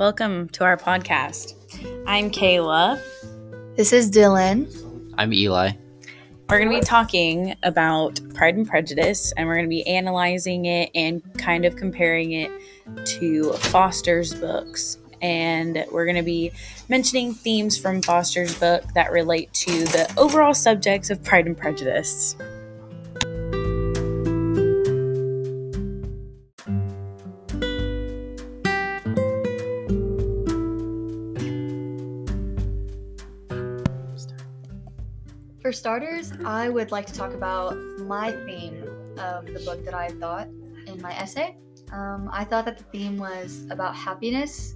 Welcome to our podcast. I'm Kayla. This is Dylan. I'm Eli. We're going to be talking about Pride and Prejudice, and we're going to be analyzing it and kind of comparing it to Foster's books. And we're going to be mentioning themes from Foster's book that relate to the overall subjects of Pride and Prejudice. For starters, I would like to talk about my theme of the book that I thought in my essay. Um, I thought that the theme was about happiness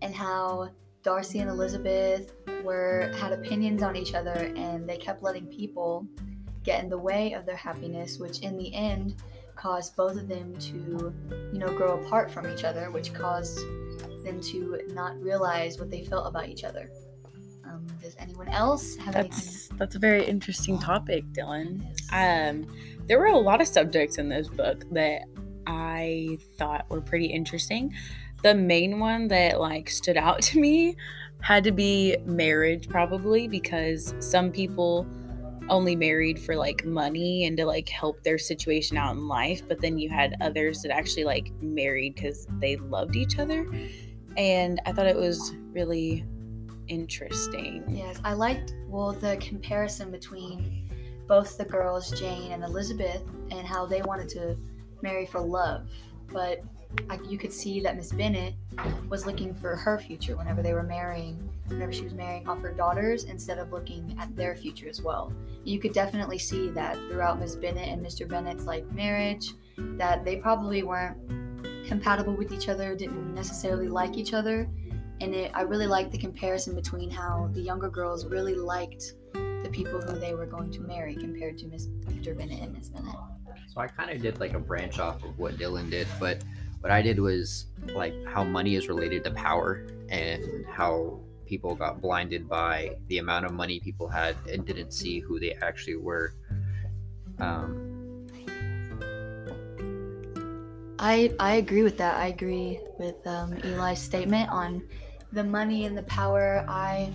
and how Darcy and Elizabeth were had opinions on each other and they kept letting people get in the way of their happiness, which in the end caused both of them to, you know, grow apart from each other, which caused them to not realize what they felt about each other. Um, does anyone else have anything? That's that's a very interesting topic, Dylan. Um, there were a lot of subjects in this book that I thought were pretty interesting. The main one that like stood out to me had to be marriage, probably because some people only married for like money and to like help their situation out in life, but then you had others that actually like married because they loved each other, and I thought it was really interesting. Yes, I liked well the comparison between both the girls, Jane and Elizabeth, and how they wanted to marry for love, but I, you could see that Miss Bennet was looking for her future whenever they were marrying, whenever she was marrying off her daughters instead of looking at their future as well. You could definitely see that throughout Miss Bennet and Mr. Bennet's like marriage, that they probably weren't compatible with each other, didn't necessarily like each other, and it, I really liked the comparison between how the younger girls really liked the people who they were going to marry compared to Mr. Bennet and Miss Bennet. So I kind of did like a branch off of what Dylan did, but what I did was like how money is related to power and how people got blinded by the amount of money people had and didn't see who they actually were. Um, I I agree with that. I agree with um, Eli's statement on the money and the power. I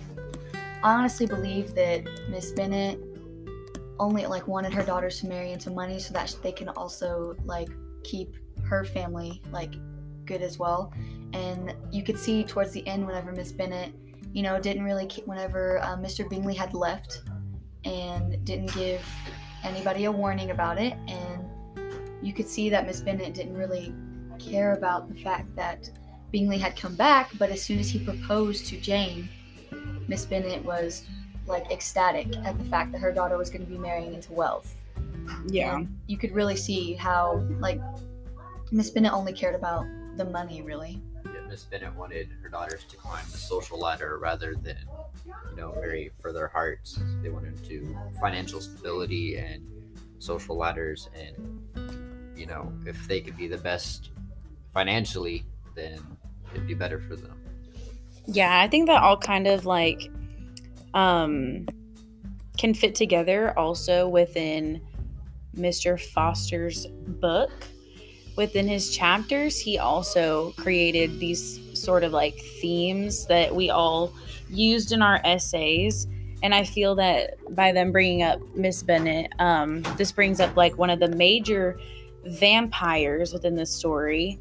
honestly believe that Miss Bennet only like wanted her daughters to marry into money so that they can also like keep her family like good as well. And you could see towards the end whenever Miss Bennet, you know, didn't really whenever uh, Mr. Bingley had left and didn't give anybody a warning about it and you could see that Miss Bennet didn't really care about the fact that Bingley had come back, but as soon as he proposed to Jane, Miss Bennet was like ecstatic at the fact that her daughter was going to be marrying into wealth. Yeah. And you could really see how like Miss Bennet only cared about the money really. yeah, Miss Bennet wanted her daughters to climb the social ladder rather than, you know, marry for their hearts. They wanted to financial stability and social ladders, and you know, if they could be the best financially, then it'd be better for them. Yeah, I think that all kind of like um can fit together also within Mr. Foster's book. Within his chapters, he also created these sort of like themes that we all used in our essays. And I feel that by them bringing up Miss Bennet, um, this brings up like one of the major vampires within the story.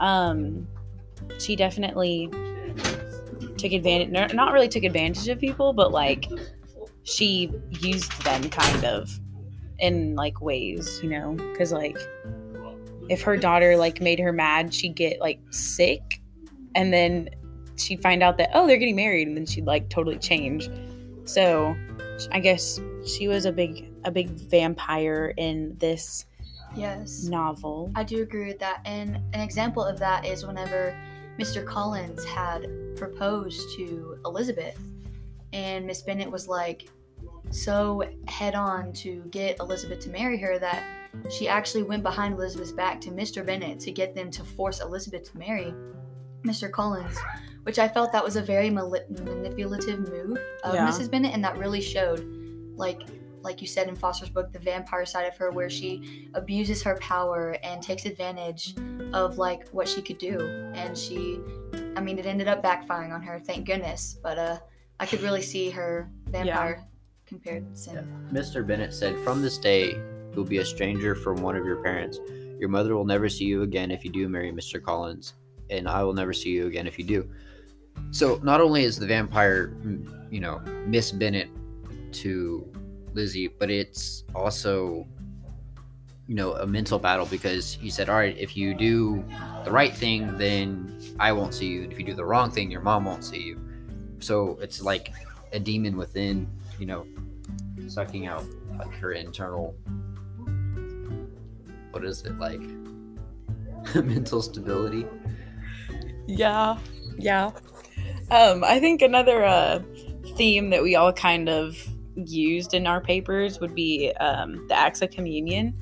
Um, she definitely took advantage not really took advantage of people but like she used them kind of in like ways you know because like if her daughter like made her mad she'd get like sick and then she'd find out that oh they're getting married and then she'd like totally change so i guess she was a big a big vampire in this Yes. novel I do agree with that. And an example of that is whenever Mr. Collins had proposed to Elizabeth, and Miss Bennet was like so head on to get Elizabeth to marry her that she actually went behind Elizabeth's back to Mr. Bennet to get them to force Elizabeth to marry Mr. Collins, which I felt that was a very mali- manipulative move of Yeah. Mrs. Bennet, and that really showed, like, like you said in Foster's book, the vampire side of her, where she abuses her power and takes advantage of like what she could do, and she I mean, it ended up backfiring on her, thank goodness. But uh, I could really see her vampire comparison. Mr. Bennet said, From this day, you'll be a stranger from one of your parents. Your mother will never see you again if you do marry Mr. Collins, and I will never see you again if you do. So, not only is the vampire, you know, Miss Bennet to Lizzie, but it's also, you know, a mental battle because he said, All right, if you do the right thing, then I won't see you. And if you do the wrong thing, your mom won't see you. So, it's like a demon within, you know, sucking out like her internal what is it like mental stability Yeah, yeah. Um, I think another uh, theme that we all kind of used in our papers would be um, the acts of communion,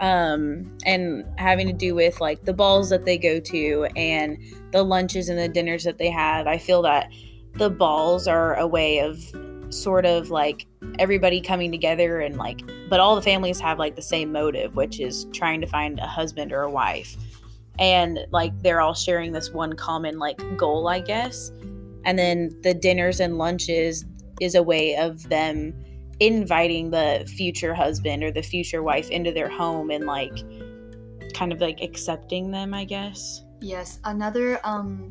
um, and having to do with like the balls that they go to and the lunches and the dinners that they have. I feel that the balls are a way of sort of like everybody coming together and like, but all the families have like the same motive, which is trying to find a husband or a wife and like they're all sharing this one common like goal i guess and then the dinners and lunches is a way of them inviting the future husband or the future wife into their home and like kind of like accepting them i guess Yes, another um,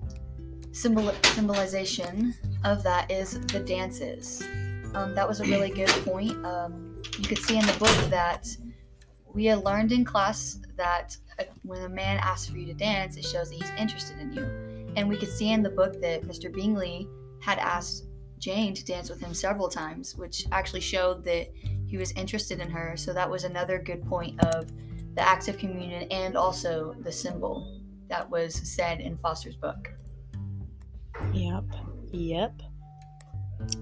symbol symbolization of that is the dances. Um, that was a really good point. Um, you could see in the book that we had learned in class that uh, when a man asks for you to dance, it shows that he's interested in you. And we could see in the book that Mr. Bingley had asked Jane to dance with him several times, which actually showed that he was interested in her. So that was another good point of the acts of communion and also the symbol that was said in Foster's book. yep yep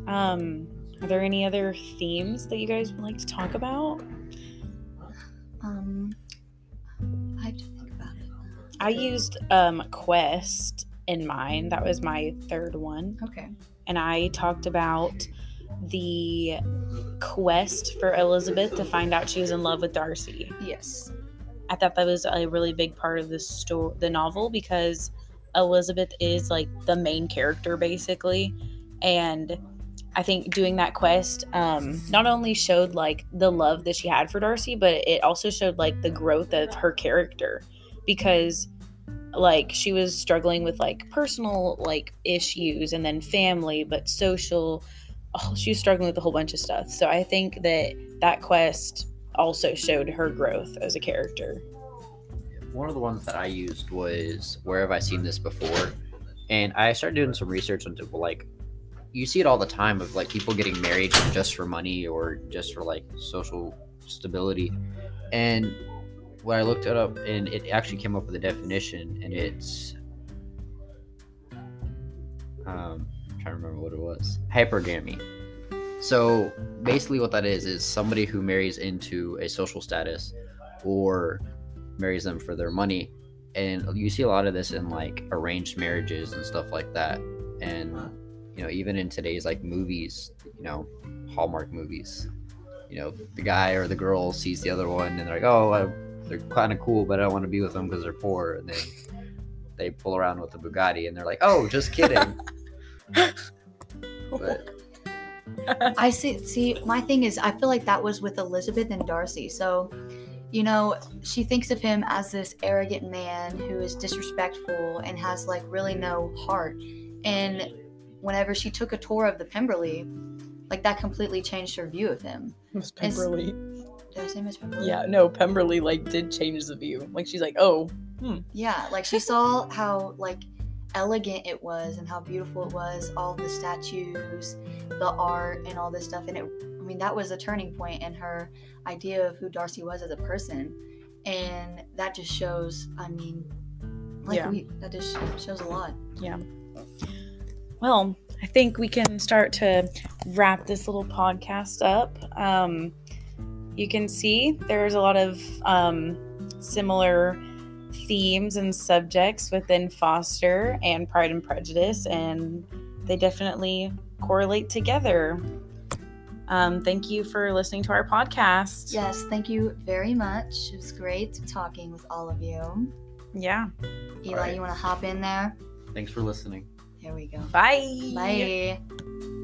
um are there any other themes that you guys would like to talk about Um, I have to think about it. i used um quest in mine that was my third one Okay. And I talked about the quest for Elizabeth to find out she was in love with Darcy. Yes. I thought that was a really big part of the story, the novel, because Elizabeth is like the main character basically, and I think doing that quest um, not only showed like the love that she had for Darcy, but it also showed like the growth of her character because like she was struggling with like personal like issues and then family but social oh, she was struggling with a whole bunch of stuff. So i think that that quest also showed her growth as a character. One of the ones that i used was where have i seen this before? And i started doing some research into like you see it all the time of like people getting married just for money or just for like social stability. And when i looked it up and it actually came up with a definition and it's um I'm trying to remember what it was. Hypergamy so basically what that is is somebody who marries into a social status or marries them for their money and you see a lot of this in like arranged marriages and stuff like that. And you know even in today's like movies you know hallmark movies you know the guy or the girl sees the other one and they're like oh I, they're kind of cool but i don't want to be with them because they're poor and then they pull around with the bugatti and they're like oh just kidding but I see. See, my thing is, I feel like that was with Elizabeth and Darcy. So, you know, she thinks of him as this arrogant man who is disrespectful and has like really no heart. And whenever she took a tour of the Pemberley, like that completely changed her view of him. Miss It's- Pemberley. Did I say Miss Pemberley? Yeah, no, Pemberley like did change the view. Like she's like, oh, Yeah, like she saw how like elegant it was and how beautiful it was, all the statues, the art and all this stuff and it I mean that was a turning point in her idea of who Darcy was as a person. And that just shows, I mean, like Yeah. we that just shows a lot. Yeah. Well, I think we can start to wrap this little podcast up. Um, you can see there's a lot of um, similar themes and subjects within Foster and Pride and Prejudice, and they definitely correlate together. Um, thank you for listening to our podcast. Yes, thank you very much. It was great talking with all of you. Yeah. Eli, Alright. you want to hop in there? Thanks for listening. Here we go. Bye. Bye.